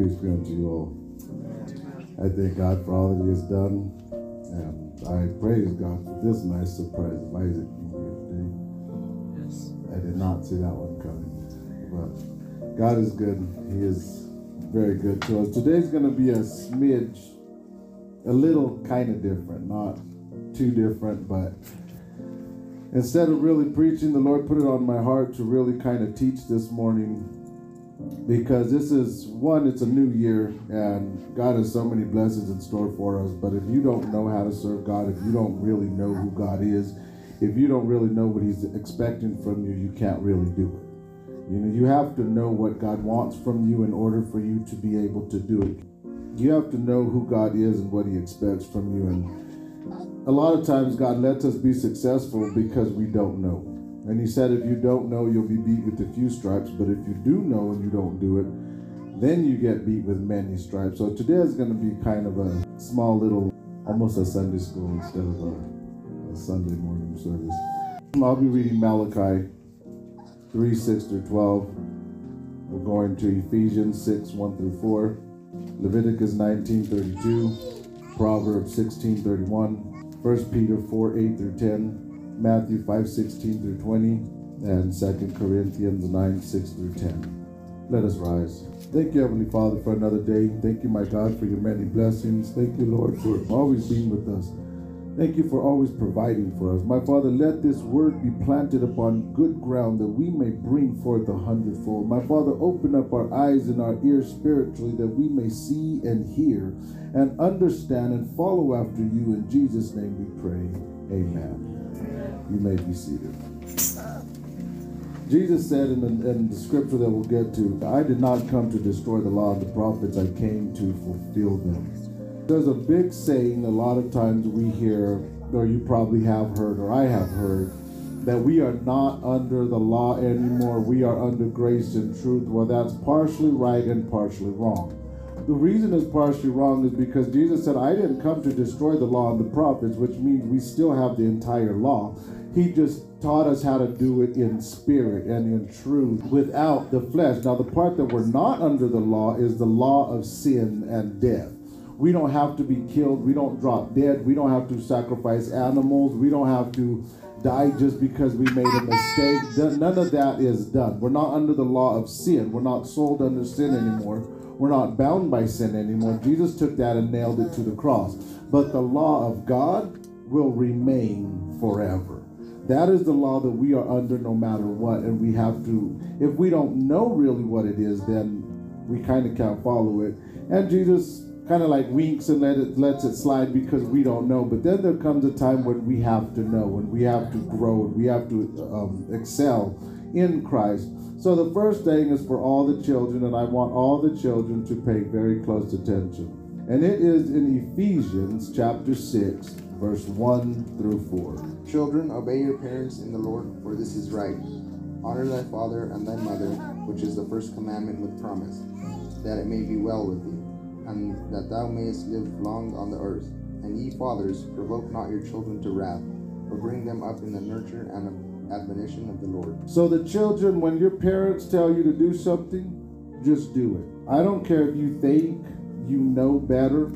Peace be unto you all. I thank God for all that He has done, and I praise God for this nice surprise of Isaac being here today. Yes. I did not see that one coming, but God is good. He is very good to us. Today's going to be a smidge, a little kind of different, not too different, but instead of really preaching, the Lord put it on my heart to really kind of teach this morning because this is one it's a new year and god has so many blessings in store for us but if you don't know how to serve god if you don't really know who god is if you don't really know what he's expecting from you you can't really do it. You know you have to know what god wants from you in order for you to be able to do it. You have to know who god is and what he expects from you and a lot of times god lets us be successful because we don't know and he said, if you don't know, you'll be beat with a few stripes. But if you do know and you don't do it, then you get beat with many stripes. So today is going to be kind of a small little, almost a Sunday school instead of a, a Sunday morning service. I'll be reading Malachi 3 6 through 12. We're going to Ephesians 6 1 through 4, Leviticus 19 32, Proverbs 16 31, 1 Peter 4 8 through 10. Matthew 5 16 through 20, and 2 Corinthians 9 6 through 10. Let us rise. Thank you, Heavenly Father, for another day. Thank you, my God, for your many blessings. Thank you, Lord, for always being with us. Thank you for always providing for us. My Father, let this word be planted upon good ground that we may bring forth a hundredfold. My Father, open up our eyes and our ears spiritually that we may see and hear and understand and follow after you. In Jesus' name we pray. Amen. You may be seated. Jesus said in the, in the, scripture that we'll get to, I did not come to destroy the law of the prophets, I came to fulfill them. There's a big saying a lot of times we hear, or you probably have heard, or I have heard, that we are not under the law anymore, we are under grace and truth. Well, that's partially right and partially wrong. The reason it's partially wrong is because Jesus said, I didn't come to destroy the law and the prophets, which means we still have the entire law. He just taught us how to do it in spirit and in truth without the flesh. Now, the part that we're not under the law is the law of sin and death. We don't have to be killed. We don't drop dead. We don't have to sacrifice animals. We don't have to die just because we made a mistake. None of that is done. We're not under the law of sin. We're not sold under sin anymore. We're not bound by sin anymore. Jesus took that and nailed it to the cross. But the law of God will remain forever. That is the law that we are under no matter what. And we have to, if we don't know really what it is, then we kind of can't follow it. And Jesus kind of like winks and let it lets it slide because we don't know. But then there comes a time when we have to know, when we have to grow, and we have to um, excel in Christ. So the first thing is for all the children, and I want all the children to pay very close attention. And it is in Ephesians chapter 6, verse 1 through 4. Children, obey your parents in the Lord, for this is right. Honor thy father and thy mother, which is the first commandment with promise, that it may be well with thee, and that thou mayest live long on the earth. And ye fathers, provoke not your children to wrath, but bring them up in the nurture and admonition of the Lord. So the children, when your parents tell you to do something, just do it. I don't care if you think you know better.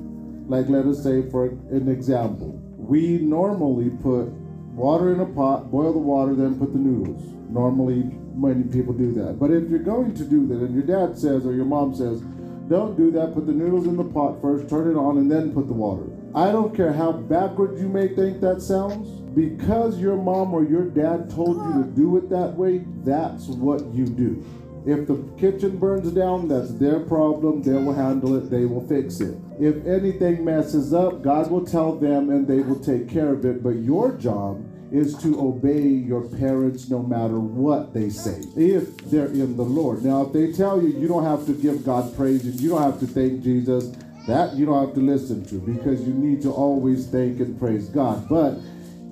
Like let us say for an example, we normally put water in a pot, boil the water, then put the noodles. Normally, many people do that. But if you're going to do that, and your dad says or your mom says, don't do that, put the noodles in the pot first, turn it on, and then put the water. I don't care how backwards you may think that sounds, because your mom or your dad told you to do it that way, that's what you do. If the kitchen burns down, that's their problem. They will handle it, they will fix it. If anything messes up, God will tell them and they will take care of it. But your job is to obey your parents no matter what they say, if they're in the Lord. Now, if they tell you you don't have to give God praise and you don't have to thank Jesus, that you don't have to listen to because you need to always thank and praise God. But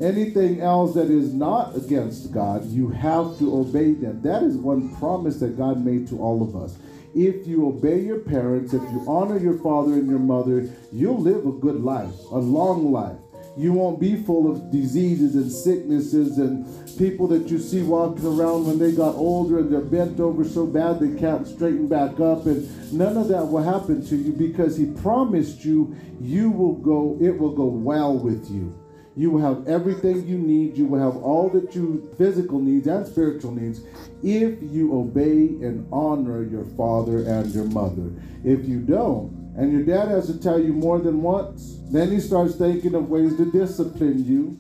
anything else that is not against God, you have to obey them. That is one promise that God made to all of us. If you obey your parents, if you honor your father and your mother, you'll live a good life, a long life. You won't be full of diseases and sicknesses and people that you see walking around when they got older and they're bent over so bad they can't straighten back up. And none of that will happen to you because He promised you, you will go, it will go well with you. You will have everything you need. You will have all that you physical needs and spiritual needs if you obey and honor your father and your mother. If you don't, and your dad has to tell you more than once, then he starts thinking of ways to discipline you.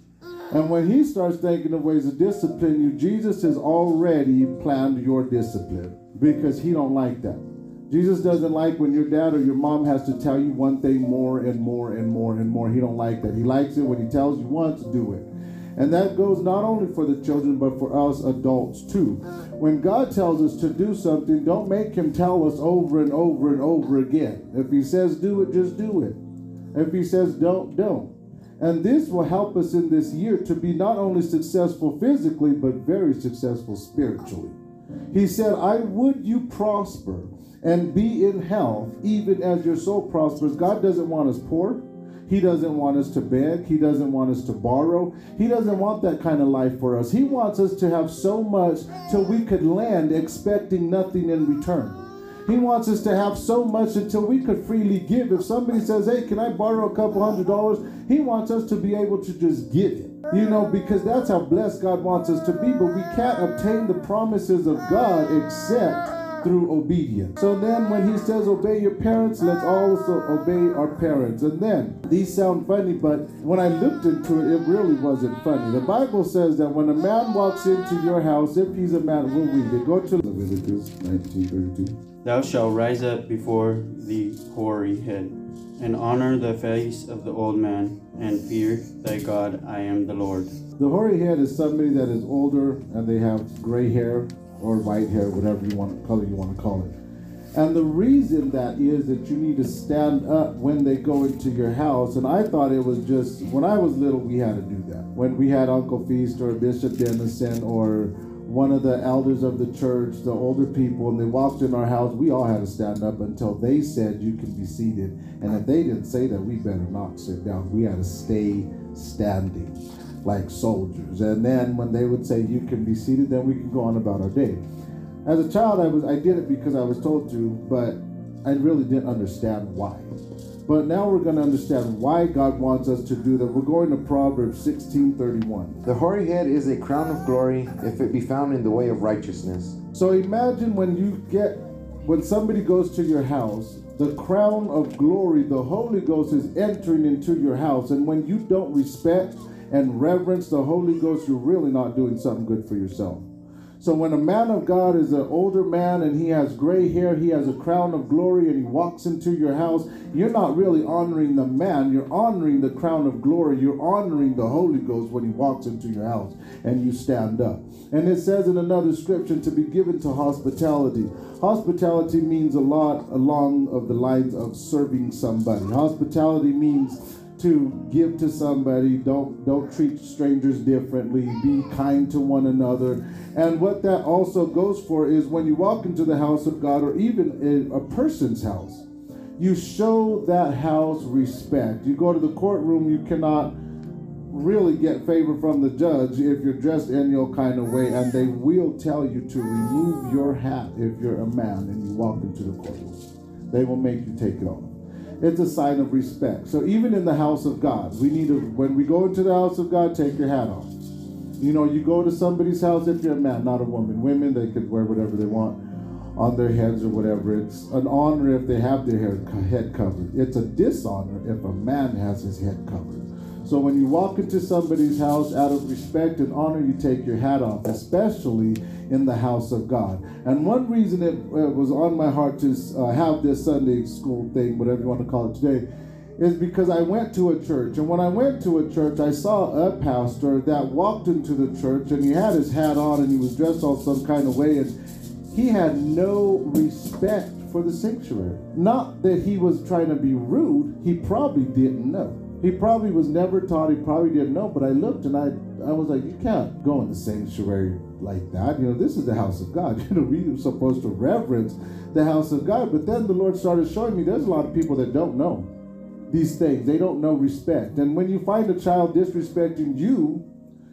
And when he starts thinking of ways to discipline you, Jesus has already planned your discipline because he don't like that. Jesus doesn't like when your dad or your mom has to tell you one thing more and more and more and more. He don't like that. He likes it when he tells you once, do it. And that goes not only for the children, but for us adults too. When God tells us to do something, don't make him tell us over and over and over again. If he says do it, just do it. If he says don't, don't. And this will help us in this year to be not only successful physically, but very successful spiritually. He said, I would you prosper and be in health, even as your soul prospers. God doesn't want us poor. He doesn't want us to beg. He doesn't want us to borrow. He doesn't want that kind of life for us. He wants us to have so much till we could land expecting nothing in return. He wants us to have so much until we could freely give. If somebody says, Hey, can I borrow a couple hundred dollars? He wants us to be able to just give it. You know, because that's how blessed God wants us to be. But we can't obtain the promises of God except through obedience. So then when he says obey your parents, let's also obey our parents. And then these sound funny, but when I looked into it, it really wasn't funny. The Bible says that when a man walks into your house, if he's a man, we'll read it. Go to Leviticus 1932. Thou shalt rise up before the hoary head, and honor the face of the old man, and fear thy God, I am the Lord. The hoary head is somebody that is older and they have gray hair or white hair, whatever you want color you want to call it. And the reason that is that you need to stand up when they go into your house. And I thought it was just when I was little, we had to do that. When we had Uncle Feast or Bishop Dennison or one of the elders of the church, the older people, and they walked in our house, we all had to stand up until they said you can be seated. And if they didn't say that, we better not sit down. We had to stay standing like soldiers. And then when they would say you can be seated, then we can go on about our day. As a child, I was I did it because I was told to, but I really didn't understand why. But now we're going to understand why God wants us to do that. We're going to Proverbs 16:31. The hoary head is a crown of glory if it be found in the way of righteousness. So imagine when you get when somebody goes to your house, the crown of glory, the Holy Ghost is entering into your house, and when you don't respect and reverence the Holy Ghost, you're really not doing something good for yourself. So when a man of God is an older man and he has gray hair, he has a crown of glory, and he walks into your house, you're not really honoring the man, you're honoring the crown of glory. You're honoring the Holy Ghost when he walks into your house and you stand up. And it says in another scripture to be given to hospitality. Hospitality means a lot along of the lines of serving somebody. Hospitality means to give to somebody. Don't don't treat strangers differently. Be kind to one another. And what that also goes for is when you walk into the house of god or even in a person's house you show that house respect. You go to the courtroom you cannot really get favor from the judge if you're dressed in your kind of way and they will tell you to remove your hat if you're a man and you walk into the courtroom. They will make you take it off it's a sign of respect. So even in the house of God, we need to, when we go into the house of God, take your hat off. You know, you go to somebody's house if you're a man, not a woman. Women, they could wear whatever they want on their heads or whatever. It's an honor if they have their hair, head covered. It's a dishonor if a man has his head covered. So when you walk into somebody's house out of respect and honor, you take your hat off, especially in the house of God. And one reason it, it was on my heart to uh, have this Sunday school thing, whatever you want to call it today, is because I went to a church. And when I went to a church, I saw a pastor that walked into the church and he had his hat on and he was dressed all some kind of way. And he had no respect for the sanctuary. Not that he was trying to be rude, he probably didn't know. He probably was never taught, he probably didn't know, but I looked and I I was like, you can't go in the sanctuary like that. You know, this is the house of God. You know, we are supposed to reverence the house of God. But then the Lord started showing me there's a lot of people that don't know these things. They don't know respect. And when you find a child disrespecting you,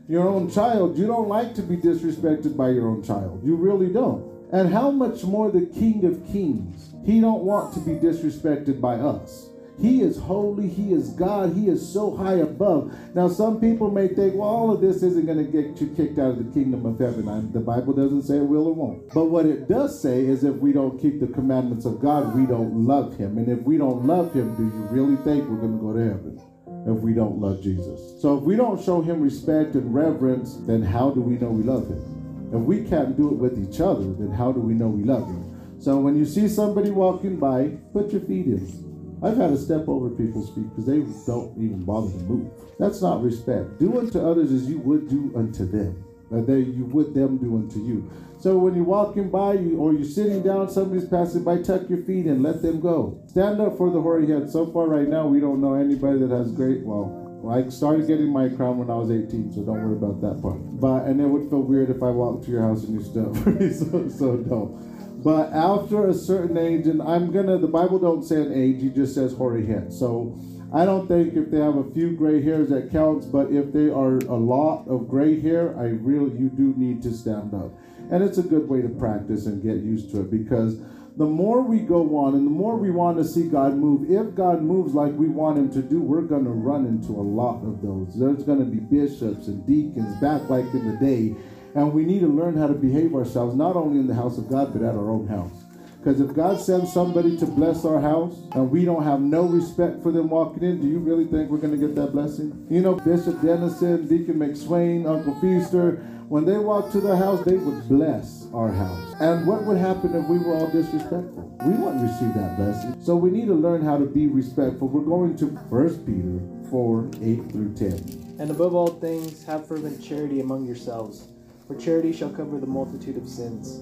your own child, you don't like to be disrespected by your own child. You really don't. And how much more the King of Kings? He don't want to be disrespected by us. He is holy. He is God. He is so high above. Now, some people may think, well, all of this isn't going to get you kicked out of the kingdom of heaven. I, the Bible doesn't say it will or won't. But what it does say is if we don't keep the commandments of God, we don't love Him. And if we don't love Him, do you really think we're going to go to heaven? If we don't love Jesus. So if we don't show Him respect and reverence, then how do we know we love Him? If we can't do it with each other, then how do we know we love Him? So when you see somebody walking by, put your feet in. I've had to step over people's feet because they don't even bother to move. That's not respect. Do unto others as you would do unto them. That they you would them do unto you. So when you're walking by you or you're sitting down, somebody's passing by, tuck your feet and let them go. Stand up for the hoary head. So far right now, we don't know anybody that has great well. I started getting my crown when I was 18, so don't worry about that part. But and it would feel weird if I walked to your house and you stood up for me, so so don't. But after a certain age, and I'm gonna, the Bible don't say an age, He just says hoary head. So I don't think if they have a few gray hairs that counts, but if they are a lot of gray hair, I really, you do need to stand up. And it's a good way to practice and get used to it because the more we go on and the more we want to see God move, if God moves like we want Him to do, we're going to run into a lot of those. There's going to be bishops and deacons back like in the day and we need to learn how to behave ourselves, not only in the house of God, but at our own house. Because if God sends somebody to bless our house and we don't have no respect for them walking in, do you really think we're going to get that blessing? You know, Bishop Dennison, Deacon McSwain, Uncle Feaster, when they walked to the house, they would bless our house. And what would happen if we were all disrespectful? We wouldn't receive that blessing. So we need to learn how to be respectful. We're going to 1 Peter 4 8 through 10. And above all things, have fervent charity among yourselves for charity shall cover the multitude of sins.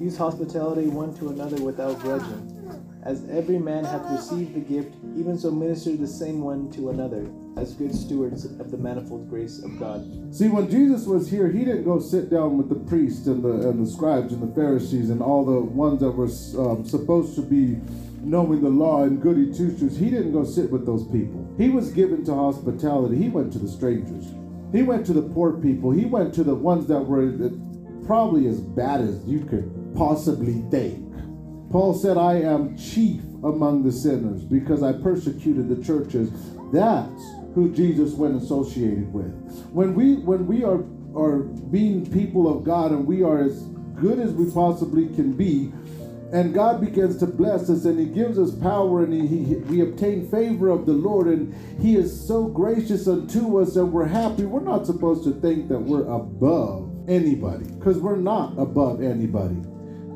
Use hospitality one to another without grudging. As every man hath received the gift, even so minister the same one to another, as good stewards of the manifold grace of God. See, when Jesus was here, he didn't go sit down with the priests and the and the scribes and the Pharisees and all the ones that were um, supposed to be knowing the law and goody two shoes. He didn't go sit with those people. He was given to hospitality. He went to the strangers. He went to the poor people. He went to the ones that were probably as bad as you could possibly think. Paul said, I am chief among the sinners because I persecuted the churches. That's who Jesus went associated with. When we when we are are being people of God and we are as good as we possibly can be, and God begins to bless us and He gives us power and he, he, we obtain favor of the Lord and He is so gracious unto us and we're happy. We're not supposed to think that we're above anybody because we're not above anybody.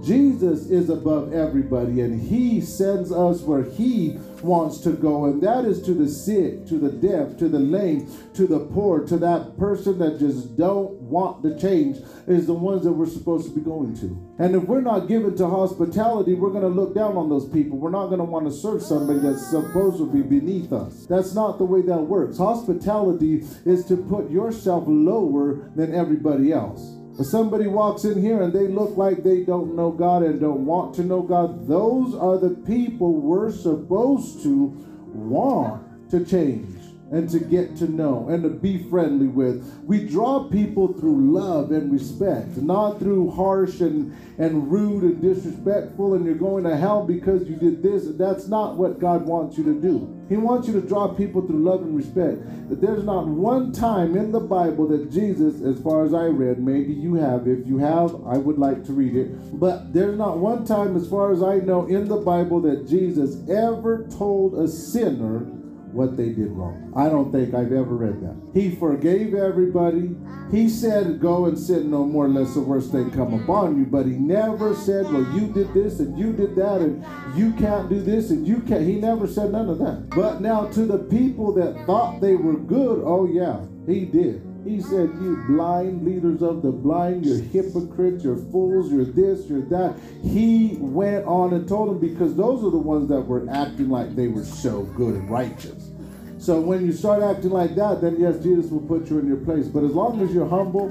Jesus is above everybody and He sends us where He wants to go, and that is to the sick, to the deaf, to the lame, to the poor, to that person that just don't want to change, is the ones that we're supposed to be going to. And if we're not given to hospitality, we're going to look down on those people. We're not going to want to serve somebody that's supposed to be beneath us. That's not the way that works. Hospitality is to put yourself lower than everybody else. If somebody walks in here and they look like they don't know God and don't want to know God, those are the people we're supposed to want to change and to get to know and to be friendly with. We draw people through love and respect, not through harsh and, and rude and disrespectful, and you're going to hell because you did this. That's not what God wants you to do. He wants you to draw people through love and respect. That there's not one time in the Bible that Jesus, as far as I read, maybe you have. If you have, I would like to read it. But there's not one time, as far as I know, in the Bible that Jesus ever told a sinner what they did wrong. I don't think I've ever read that. He forgave everybody. He said, Go and sin no more, lest the worst thing come upon you. But he never said, Well, you did this and you did that, and you can't do this and you can't. He never said none of that. But now to the people that thought they were good, oh, yeah, he did. He said, You blind leaders of the blind, you're hypocrites, you're fools, you're this, you're that. He went on and told them because those are the ones that were acting like they were so good and righteous. So when you start acting like that, then yes, Jesus will put you in your place. But as long as you're humble,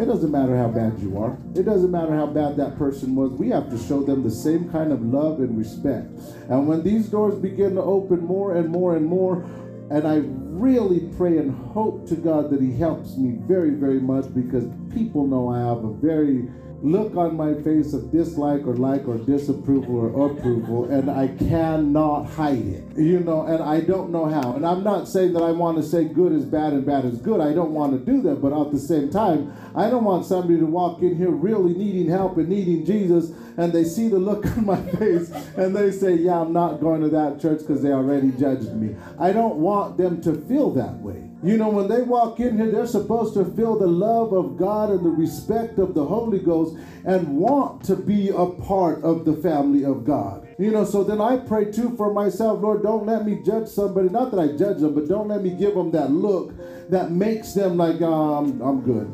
it doesn't matter how bad you are. It doesn't matter how bad that person was. We have to show them the same kind of love and respect. And when these doors begin to open more and more and more, and I really pray and hope to God that He helps me very, very much because people know I have a very look on my face of dislike or like or disapproval or approval, and I cannot hide it. You know, and I don't know how. And I'm not saying that I want to say good is bad and bad is good. I don't want to do that, but at the same time, I don't want somebody to walk in here really needing help and needing Jesus, and they see the look on my face and they say, Yeah, I'm not going to that church because they already judged me. I don't want them to feel that way. You know, when they walk in here, they're supposed to feel the love of God and the respect of the Holy Ghost and want to be a part of the family of God. You know, so then I pray too for myself, Lord, don't let me judge somebody. Not that I judge them, but don't let me give them that look that makes them like, um, I'm good.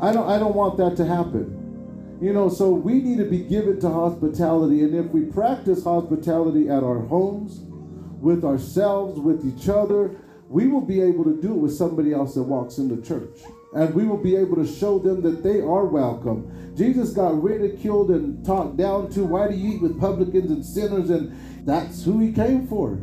I don't, I don't want that to happen. You know, so we need to be given to hospitality. And if we practice hospitality at our homes, with ourselves, with each other, we will be able to do it with somebody else that walks in the church. And we will be able to show them that they are welcome. Jesus got ridiculed and talked down to. Why do you eat with publicans and sinners? And that's who he came for.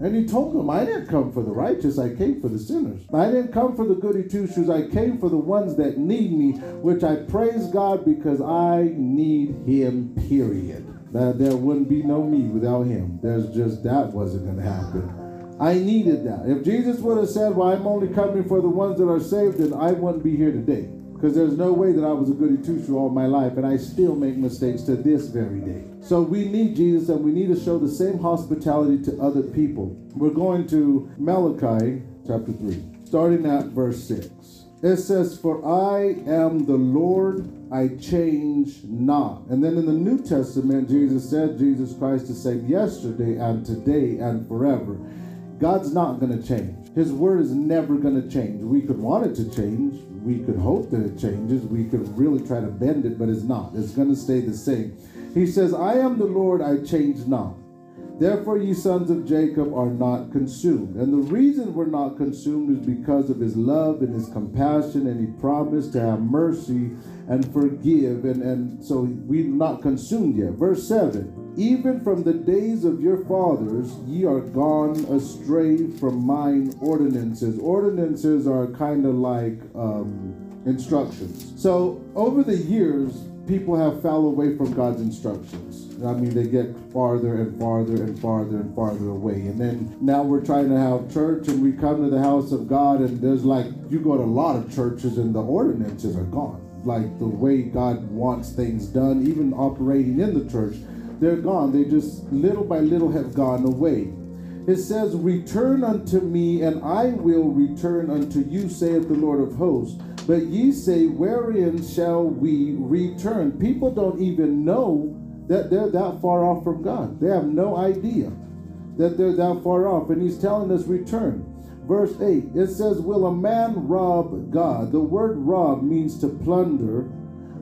And he told them, I didn't come for the righteous, I came for the sinners. I didn't come for the goody two shoes, I came for the ones that need me, which I praise God because I need him, period. That there wouldn't be no me without him. There's just that wasn't going to happen. I needed that. If Jesus would have said, Well, I'm only coming for the ones that are saved, then I wouldn't be here today. Because there's no way that I was a goody two shoe all my life, and I still make mistakes to this very day. So we need Jesus, and we need to show the same hospitality to other people. We're going to Malachi chapter 3, starting at verse 6. It says, For I am the Lord, I change not. And then in the New Testament, Jesus said, Jesus Christ the same yesterday and today and forever. God's not going to change. His word is never going to change. We could want it to change. We could hope that it changes. We could really try to bend it, but it's not. It's going to stay the same. He says, I am the Lord, I change not. Therefore, ye sons of Jacob are not consumed. And the reason we're not consumed is because of his love and his compassion, and he promised to have mercy and forgive. And, and so we're not consumed yet. Verse 7 Even from the days of your fathers, ye are gone astray from mine ordinances. Ordinances are kind of like um, instructions. So over the years, people have fell away from God's instructions. I mean, they get farther and farther and farther and farther away. And then now we're trying to have church and we come to the house of God and there's like, you go to a lot of churches and the ordinances are gone. Like the way God wants things done, even operating in the church, they're gone. They just little by little have gone away. It says, Return unto me, and I will return unto you, saith the Lord of hosts. But ye say, Wherein shall we return? People don't even know that they're that far off from God. They have no idea that they're that far off. And he's telling us, Return. Verse 8, it says, Will a man rob God? The word rob means to plunder,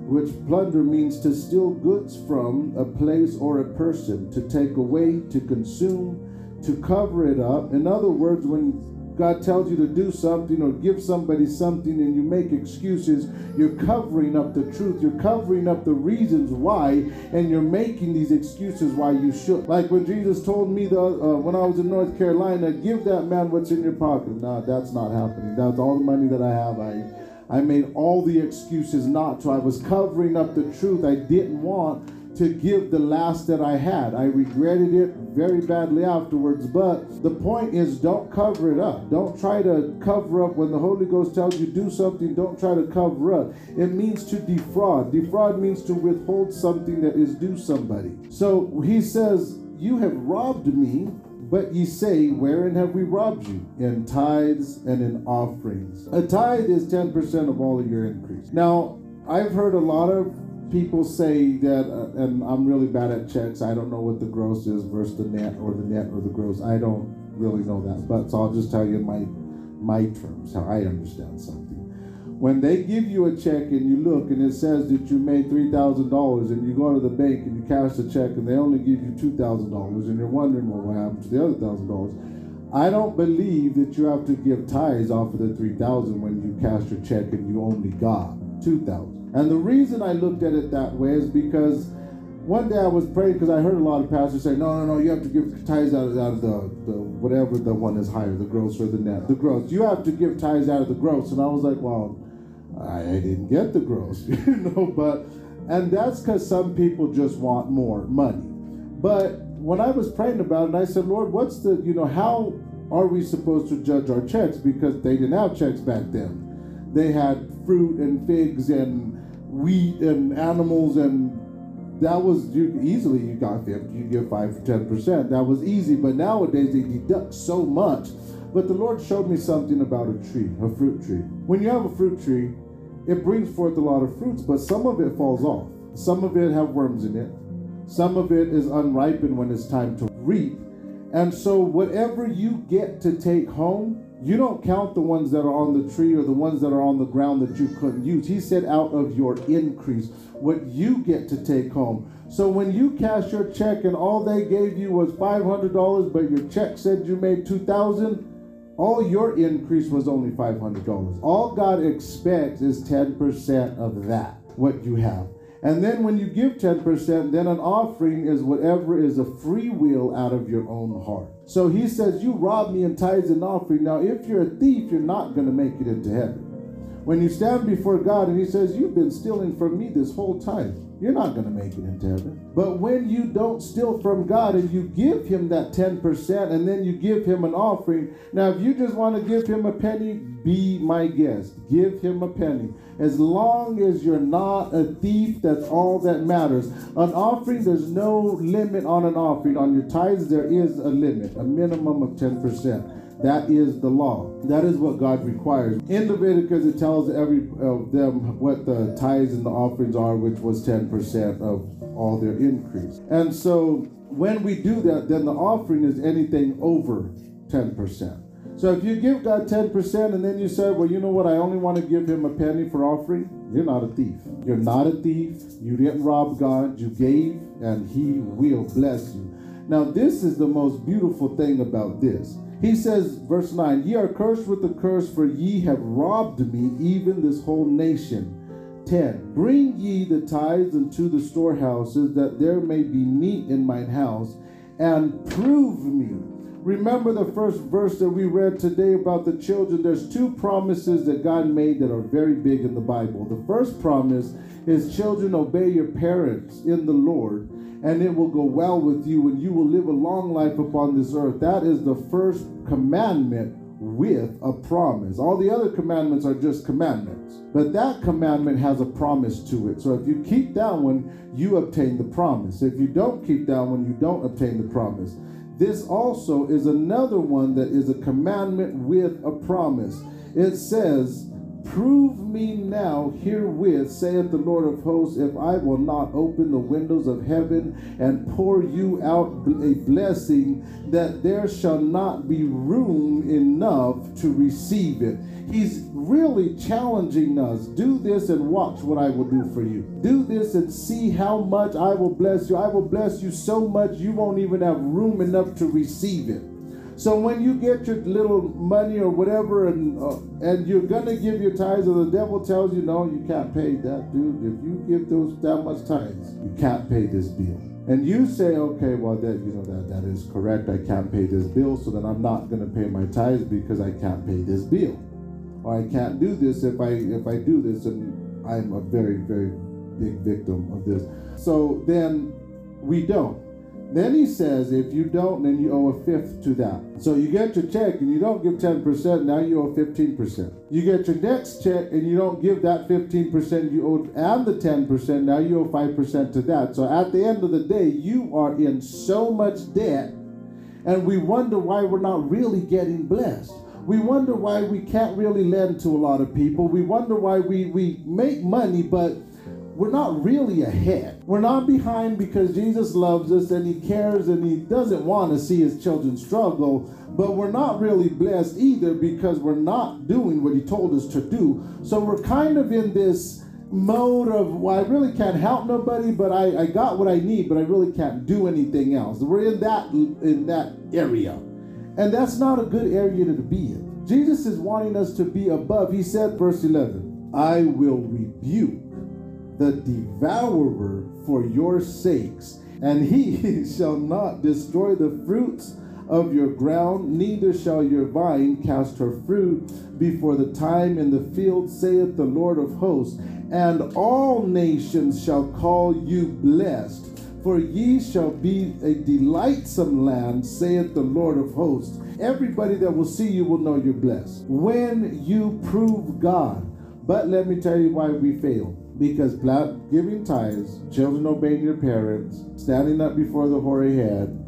which plunder means to steal goods from a place or a person, to take away, to consume, to cover it up. In other words, when God tells you to do something or give somebody something and you make excuses, you're covering up the truth. You're covering up the reasons why, and you're making these excuses why you should. Like when Jesus told me the, uh, when I was in North Carolina, give that man what's in your pocket. No, that's not happening. That's all the money that I have. I, I made all the excuses not to. I was covering up the truth. I didn't want to give the last that I had. I regretted it very badly afterwards, but the point is don't cover it up. Don't try to cover up when the Holy Ghost tells you do something, don't try to cover up. It means to defraud. Defraud means to withhold something that is due somebody. So he says, You have robbed me But ye say, Wherein have we robbed you? In tithes and in offerings. A tithe is 10% of all of your increase. Now, I've heard a lot of people say that, uh, and I'm really bad at checks. I don't know what the gross is versus the net or the net or the gross. I don't really know that. But so I'll just tell you my my terms, how I understand something. When they give you a check and you look and it says that you made three thousand dollars and you go to the bank and you cash the check and they only give you two thousand dollars and you're wondering well what happened to the other thousand dollars. I don't believe that you have to give tithes off of the three thousand when you cash your check and you only got two thousand. And the reason I looked at it that way is because one day I was praying because I heard a lot of pastors say, no, no, no, you have to give tithes out of, out of the, the whatever the one is higher, the gross or the net, the gross. You have to give tithes out of the gross. And I was like, well, I, didn't get the gross, you know, but, and that's because some people just want more money. But when I was praying about it, I said, Lord, what's the, you know, how are we supposed to judge our checks? Because they didn't have checks back then. They had fruit and figs and wheat and animals and that was you easily you got 50 you get 5 10 percent. That was easy but nowadays they deduct so much. But the lord showed me something about a tree a fruit tree. When you have a fruit tree it brings forth a lot of fruits but some of it falls off. Some of it have worms in it. Some of it is unripened when it's time to reap. And so whatever you get to take home you don't count the ones that are on the tree or the ones that are on the ground that you couldn't use. He said, out of your increase, what you get to take home. So when you cash your check and all they gave you was $500, but your check said you made 2000 all your increase was only $500. All God expects is 10% of that, what you have. And then when you give 10%, then an offering is whatever is a free will out of your own heart. So he says, You rob me in tithes and offering. Now, if you're a thief, you're not going to make it into heaven. When you stand before God and he says, You've been stealing from me this whole time, you're not going to make it into heaven. But when you don't steal from God and you give him that 10% and then you give him an offering, now if you just want to give him a penny, be my guest. Give him a penny. As long as you're not a thief, that's all that matters. An offering, there's no limit on an offering. On your tithes, there is a limit, a minimum of 10%. That is the law. That is what God requires. In Leviticus, it tells every of them what the tithes and the offerings are, which was 10% of all their increase. And so when we do that, then the offering is anything over 10%. So if you give God 10% and then you say, well, you know what, I only want to give him a penny for offering, you're not a thief. You're not a thief. You didn't rob God. You gave, and he will bless you. Now, this is the most beautiful thing about this. He says, verse 9, Ye are cursed with a curse, for ye have robbed me, even this whole nation. 10. Bring ye the tithes into the storehouses, that there may be meat in mine house, and prove me. Remember the first verse that we read today about the children. There's two promises that God made that are very big in the Bible. The first promise is children obey your parents in the Lord and it will go well with you, and you will live a long life upon this earth. That is the first commandment with a promise. All the other commandments are just commandments, but that commandment has a promise to it. So if you keep that one, you obtain the promise. If you don't keep that one, you don't obtain the promise. This also is another one that is a commandment with a promise. It says, Prove me now herewith, saith the Lord of hosts, if I will not open the windows of heaven and pour you out a blessing, that there shall not be room enough to receive it. He's really challenging us. Do this and watch what I will do for you. Do this and see how much I will bless you. I will bless you so much you won't even have room enough to receive it. So when you get your little money or whatever, and uh, and you're gonna give your tithes, or the devil tells you, no, you can't pay that, dude. If you give those that much tithes, you can't pay this bill. And you say, okay, well that you know that that is correct. I can't pay this bill, so then I'm not gonna pay my tithes because I can't pay this bill, or I can't do this if I if I do this, and I'm a very very big victim of this. So then we don't. Then he says, if you don't, then you owe a fifth to that. So you get your check and you don't give 10%, now you owe 15%. You get your next check and you don't give that 15% you owe and the 10%, now you owe 5% to that. So at the end of the day, you are in so much debt and we wonder why we're not really getting blessed. We wonder why we can't really lend to a lot of people. We wonder why we, we make money, but we're not really ahead. We're not behind because Jesus loves us and He cares and He doesn't want to see His children struggle. But we're not really blessed either because we're not doing what He told us to do. So we're kind of in this mode of, well, I really can't help nobody, but I, I got what I need, but I really can't do anything else. We're in that in that area. And that's not a good area to be in. Jesus is wanting us to be above. He said, verse 11, I will rebuke the devourer for your sakes, and he shall not destroy the fruits of your ground, neither shall your vine cast her fruit before the time in the field, saith the Lord of hosts. And all nations shall call you blessed, for ye shall be a delightsome land, saith the Lord of hosts. Everybody that will see you will know you're blessed when you prove God. But let me tell you why we fail because giving tithes, children obeying your parents, standing up before the hoary head,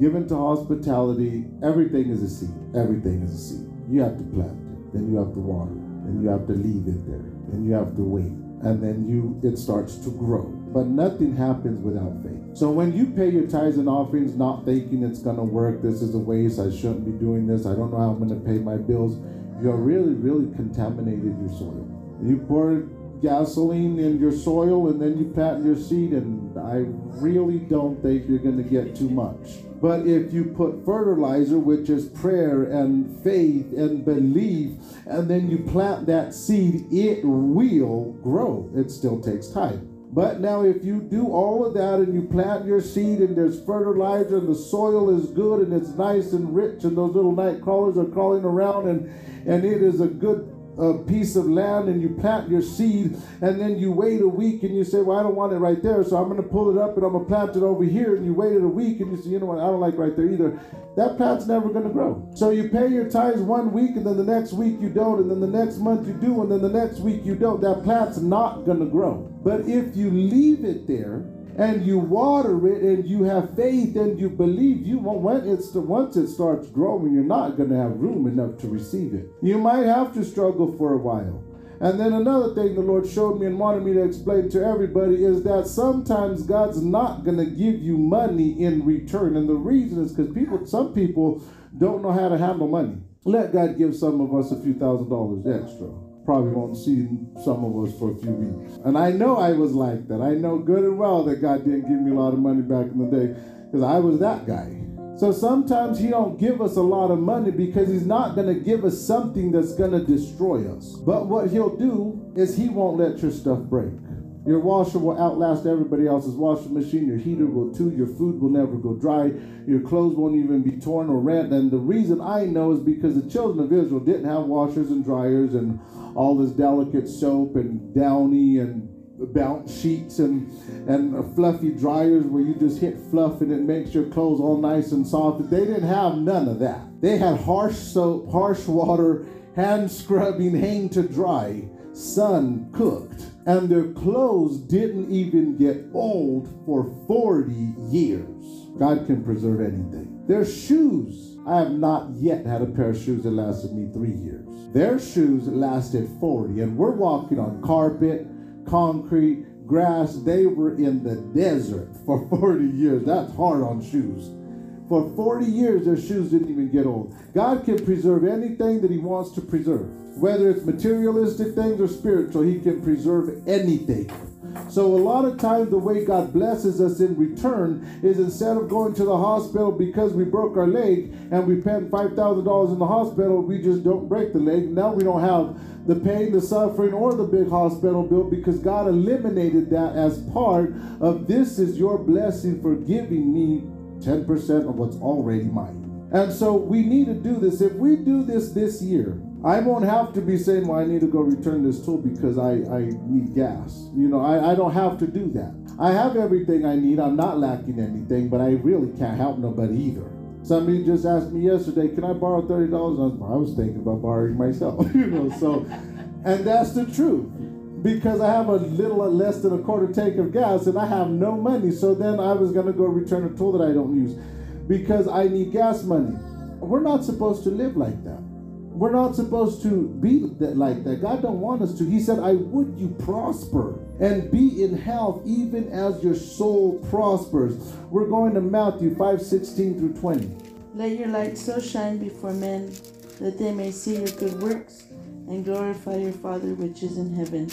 giving to hospitality, everything is a seed. Everything is a seed. You have to plant then you have to water it, then you have to leave it there, then you have to wait, and then you it starts to grow. But nothing happens without faith. So when you pay your tithes and offerings, not thinking it's gonna work, this is a waste, I shouldn't be doing this, I don't know how I'm gonna pay my bills, you're really, really contaminated your soil. You pour gasoline in your soil and then you plant your seed, and I really don't think you're going to get too much. But if you put fertilizer, which is prayer and faith and belief, and then you plant that seed, it will grow. It still takes time. But now, if you do all of that and you plant your seed and there's fertilizer and the soil is good and it's nice and rich and those little night crawlers are crawling around and, and it is a good a piece of land and you plant your seed and then you wait a week and you say, Well, I don't want it right there, so I'm going to pull it up and I'm going to plant it over here. And you waited a week and you say, You know what, I don't like right there either. That plant's never going to grow. So you pay your tithes one week and then the next week you don't, and then the next month you do, and then the next week you don't. That plant's not going to grow. But if you leave it there, and you water it and you have faith and you believe you won't when it's the once it starts growing you're not going to have room enough to receive it. You might have to struggle for a while. And then another thing the lord showed me and wanted me to explain to everybody is that sometimes god's not going to give you money in return. And the reason is because people some people don't know how to handle money. Let god give some of us a few thousand dollars extra probably won't see some of us for a few weeks. And I know I was like that. I know good and well that God didn't give me a lot of money back in the day because I was that guy. So sometimes he don't give us a lot of money because he's not going to give us something that's going to destroy us. But what he'll do is he won't let your stuff break. Your washer will outlast everybody else's washing machine. Your heater will too. Your food will never go dry. Your clothes won't even be torn or rent. And the reason I know is because the children of Israel didn't have washers and dryers and all this delicate soap and downy and bounce sheets and and fluffy dryers where you just hit fluff and it makes your clothes all nice and soft. They didn't have none of that. They had harsh soap, harsh water, hand scrubbing, hang to dry, sun cooked, and their clothes didn't even get old for 40 years. God can preserve anything. Their shoes. I have not yet had a pair of shoes that lasted me three years. Their shoes lasted 40, and we're walking on carpet, concrete, grass. They were in the desert for 40 years. That's hard on shoes. For 40 years, their shoes didn't even get old. God can preserve anything that He wants to preserve, whether it's materialistic things or spiritual, He can preserve anything. So a lot of times the way God blesses us in return is instead of going to the hospital because we broke our leg and we spent five thousand dollars in the hospital, we just don't break the leg. Now we don't have the pain, the suffering, or the big hospital bill because God eliminated that as part of this is your blessing for giving me 10% of what's already mine. And so we need to do this. If we do this this year, I won't have to be saying, well, I need to go return this tool because I, I need gas. You know, I, I don't have to do that. I have everything I need. I'm not lacking anything, but I really can't help nobody either. Somebody just asked me yesterday, can I borrow $30? I was thinking about borrowing myself, you know, so, and that's the truth because I have a little less than a quarter tank of gas and I have no money. So then I was going to go return a tool that I don't use. because I need gas money. We're not supposed to live like that. We're not supposed to be that, like that. God don't want us to. He said, "I would you prosper and be in health, even as your soul prospers." We're going to Matthew five sixteen through twenty. Let your light so shine before men that they may see your good works and glorify your Father which is in heaven.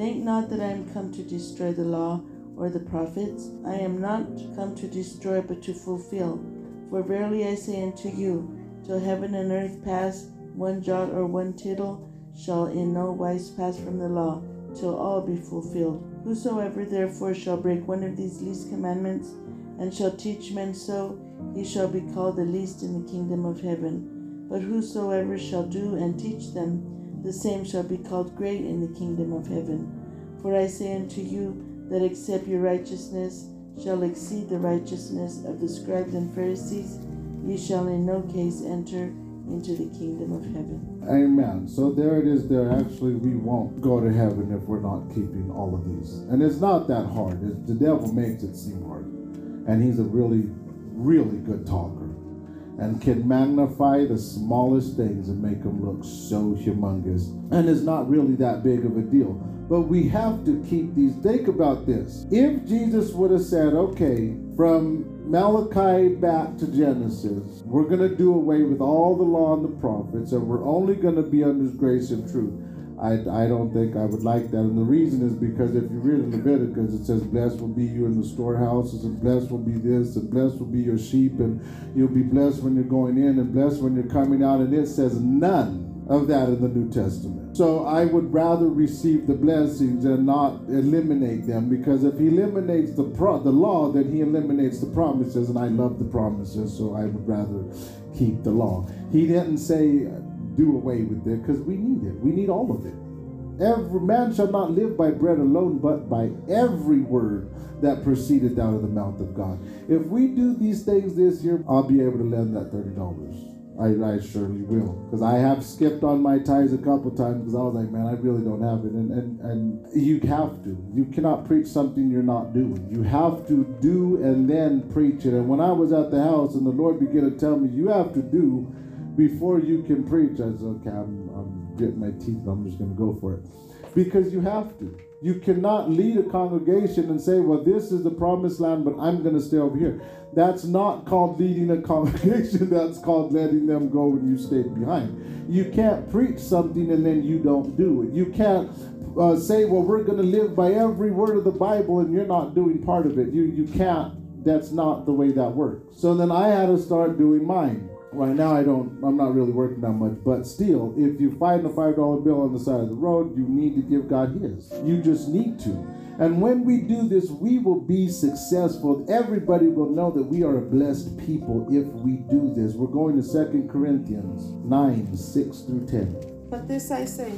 Think not that I am come to destroy the law or the prophets. I am not come to destroy, but to fulfill. For verily I say unto you, till heaven and earth pass, one jot or one tittle shall in no wise pass from the law, till all be fulfilled. Whosoever therefore shall break one of these least commandments, and shall teach men so, he shall be called the least in the kingdom of heaven. But whosoever shall do and teach them, the same shall be called great in the kingdom of heaven. For I say unto you, that except your righteousness shall exceed the righteousness of the scribes and Pharisees, ye shall in no case enter into the kingdom of heaven. Amen. So there it is. There actually, we won't go to heaven if we're not keeping all of these. And it's not that hard. It's, the devil makes it seem hard, and he's a really, really good talker, and can magnify the smallest things and make them look so humongous. And it's not really that big of a deal. But we have to keep these. Think about this. If Jesus would have said, "Okay, from Malachi back to Genesis, we're going to do away with all the law and the prophets, and we're only going to be under grace and truth. I, I don't think I would like that. And the reason is because if you read in Leviticus, it says, Blessed will be you in the storehouses, and blessed will be this, and blessed will be your sheep, and you'll be blessed when you're going in, and blessed when you're coming out. And it says none of that in the New Testament. So I would rather receive the blessings and not eliminate them because if he eliminates the pro- the law, then he eliminates the promises, and I love the promises, so I would rather keep the law. He didn't say do away with it because we need it. We need all of it. Every man shall not live by bread alone, but by every word that proceeded out of the mouth of God. If we do these things this year, I'll be able to lend that thirty dollars. I, I surely will. Because I have skipped on my ties a couple times because I was like, man, I really don't have it. And, and, and you have to. You cannot preach something you're not doing. You have to do and then preach it. And when I was at the house and the Lord began to tell me, you have to do before you can preach, I said, okay, I'm, I'm getting my teeth. I'm just going to go for it. Because you have to. You cannot lead a congregation and say, well, this is the promised land, but I'm going to stay over here. That's not called leading a congregation. That's called letting them go and you stay behind. You can't preach something and then you don't do it. You can't uh, say, well, we're going to live by every word of the Bible and you're not doing part of it. You, you can't. That's not the way that works. So then I had to start doing mine. Right now, I don't. I'm not really working that much, but still, if you find a five dollar bill on the side of the road, you need to give God His. You just need to. And when we do this, we will be successful. Everybody will know that we are a blessed people if we do this. We're going to Second Corinthians 9 6 through 10. But this I say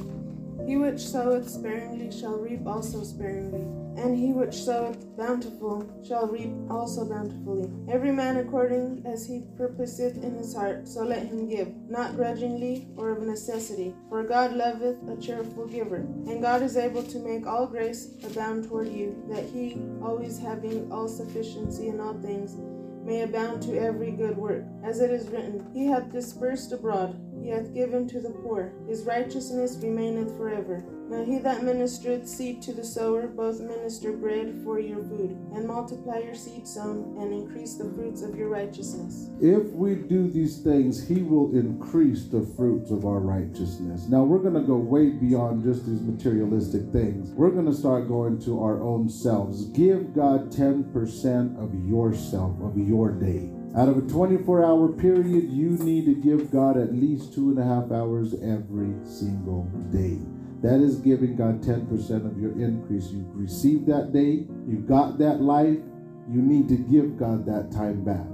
He which soweth sparingly shall reap also sparingly, and he which soweth bountiful shall reap also bountifully. Every man according as he purposeth in his heart, so let him give, not grudgingly or of necessity. For God loveth a cheerful giver. And God is able to make all grace abound toward you, that he, always having all sufficiency in all things, may abound to every good work. As it is written, He hath dispersed abroad, he hath given to the poor, his righteousness remaineth forever. Now he that ministereth seed to the sower, both minister bread for your food, and multiply your seed sown, and increase the fruits of your righteousness. If we do these things, He will increase the fruits of our righteousness. Now, we're going to go way beyond just these materialistic things. We're going to start going to our own selves. Give God 10% of yourself, of your day. Out of a 24 hour period, you need to give God at least two and a half hours every single day. That is giving God 10% of your increase. You've received that day, you got that life, you need to give God that time back.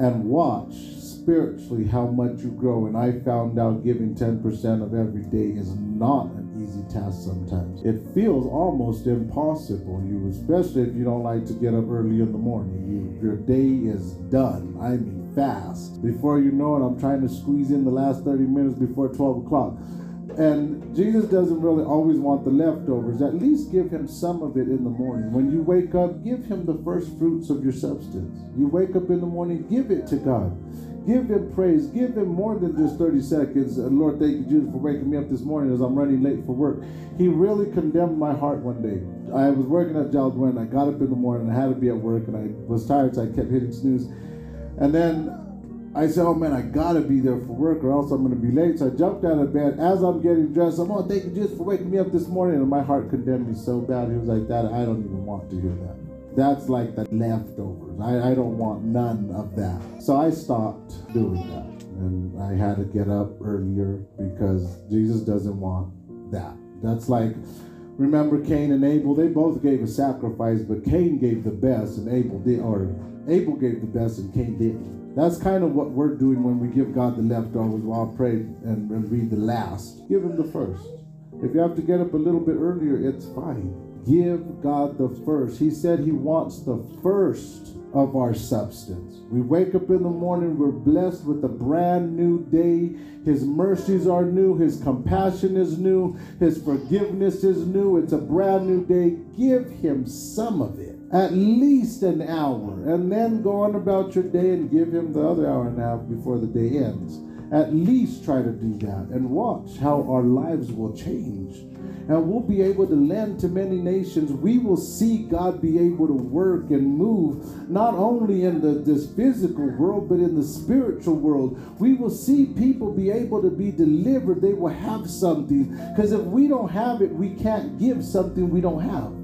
And watch spiritually how much you grow. And I found out giving 10% of every day is not an easy task sometimes. It feels almost impossible, you especially if you don't like to get up early in the morning. You, your day is done. I mean fast. Before you know it, I'm trying to squeeze in the last 30 minutes before 12 o'clock. And Jesus doesn't really always want the leftovers. At least give him some of it in the morning. When you wake up, give him the first fruits of your substance. You wake up in the morning, give it to God. Give him praise. Give him more than just 30 seconds. And Lord, thank you, Jesus, for waking me up this morning as I'm running late for work. He really condemned my heart one day. I was working at when I got up in the morning. I had to be at work and I was tired, so I kept hitting snooze. And then I said, oh man, I gotta be there for work or else I'm gonna be late. So I jumped out of bed. As I'm getting dressed, I'm, oh, thank you Jesus for waking me up this morning. And my heart condemned me so bad. He was like, that, I don't even want to hear that. That's like the leftovers. I, I don't want none of that. So I stopped doing that. And I had to get up earlier because Jesus doesn't want that. That's like, remember Cain and Abel? They both gave a sacrifice, but Cain gave the best and Abel did, or Abel gave the best and Cain didn't. That's kind of what we're doing when we give God the leftovers while I pray and, read the last. Give Him the first. If you have to get up a little bit earlier, it's fine. Give God the first. He said He wants the first of our substance. We wake up in the morning, we're blessed with a brand new day. His mercies are new, His compassion is new, His forgiveness is new. It's a brand new day. Give Him some of it at least an hour, and then go on about your day and give him the other hour and a half before the day ends. At least try to do that and watch how our lives will change. And we'll be able to lend to many nations. We will see God be able to work and move not only in the, this physical world, but in the spiritual world. We will see people be able to be delivered. They will have something. Because if we don't have it, we can't give something we don't have.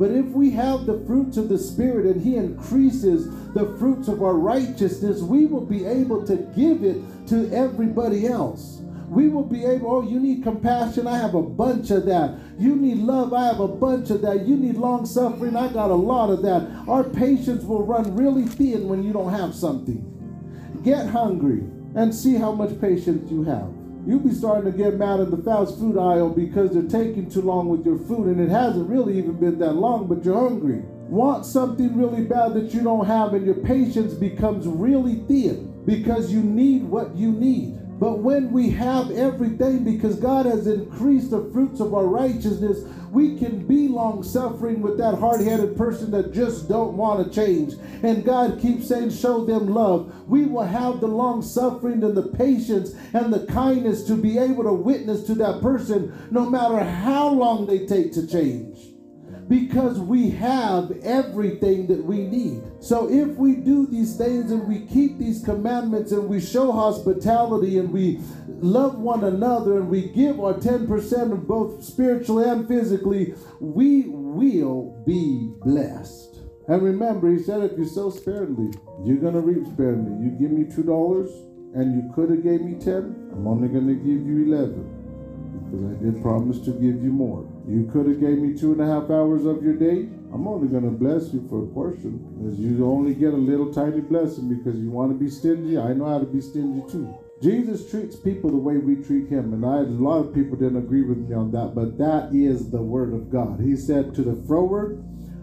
But if we have the fruits of the Spirit and He increases the fruits of our righteousness, we will be able to give it to everybody else. We will be able, oh, you need compassion, I have a bunch of that. You need love, I have a bunch of that. You need long suffering, I got a lot of that. Our patience will run really thin when you don't have something. Get hungry and see how much patience you have. You'll be starting to get mad at the fast food aisle because they're taking too long with your food, and it hasn't really even been that long, but you're hungry. Want something really bad that you don't have, and your patience becomes really thin because you need what you need. But when we have everything, because God has increased the fruits of our righteousness, we can be long suffering with that hard headed person that just don't want to change. And God keeps saying, Show them love. We will have the long suffering and the patience and the kindness to be able to witness to that person no matter how long they take to change because we have everything that we need. So if we do these things and we keep these commandments and we show hospitality and we love one another and we give our 10% of both spiritually and physically, we will be blessed. And remember, he said, if you sow sparingly, you're going to reap sparingly. You give me $2 and you could have gave me 10, I'm only going to give you 11 because I did promise to give you more. You could have gave me two and a half hours of your day. I'm only going to bless you for a portion, as you only get a little tiny blessing because you want to be stingy. I know how to be stingy too. Jesus treats people the way we treat him, and I, a lot of people didn't agree with me on that, but that is the word of God. He said, "To the froward,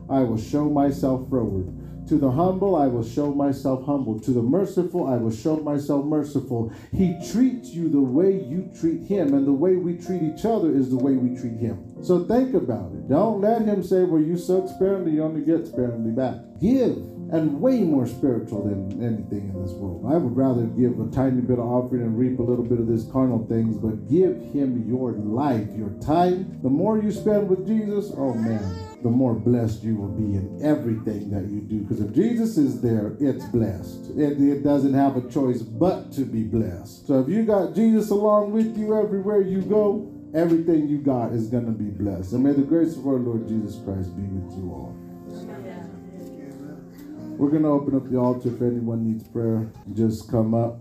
I will show myself froward." To the humble, I will show myself humble. To the merciful, I will show myself merciful. He treats you the way you treat him, and the way we treat each other is the way we treat him. So think about it. Don't let him say, Well, you suck sparingly, you only get sparingly back. Give, and way more spiritual than anything in this world. I would rather give a tiny bit of offering and reap a little bit of this carnal things, but give him your life, your time. The more you spend with Jesus, oh man the more blessed you will be in everything that you do. Because if Jesus is there, it's blessed. It, it doesn't have a choice but to be blessed. So if you got Jesus along with you everywhere you go, everything you got is going to be blessed. And may the grace of our Lord Jesus Christ be with you all. We're going to open up the altar if anyone needs prayer. Just come up.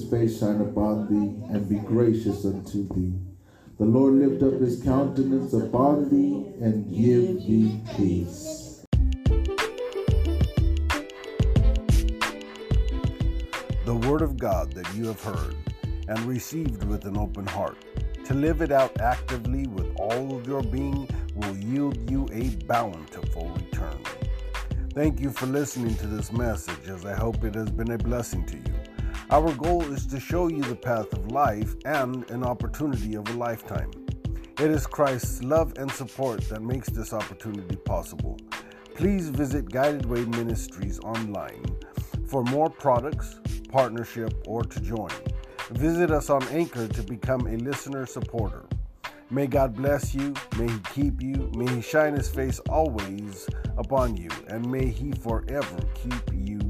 His face shine upon thee and be gracious unto thee. The Lord lift up his countenance upon thee and give thee peace. The Word of God that you have heard and received with an open heart, to live it out actively with all of your being, will yield you a bountiful return. Thank you for listening to this message, as I hope it has been a blessing to you. Our goal is to show you the path of life and an opportunity of a lifetime. It is Christ's love and support that makes this opportunity possible. Please visit Guided Way Ministries online for more products, partnership, or to join. Visit us on Anchor to become a listener supporter. May God bless you, may He keep you, may He shine His face always upon you, and may He forever keep you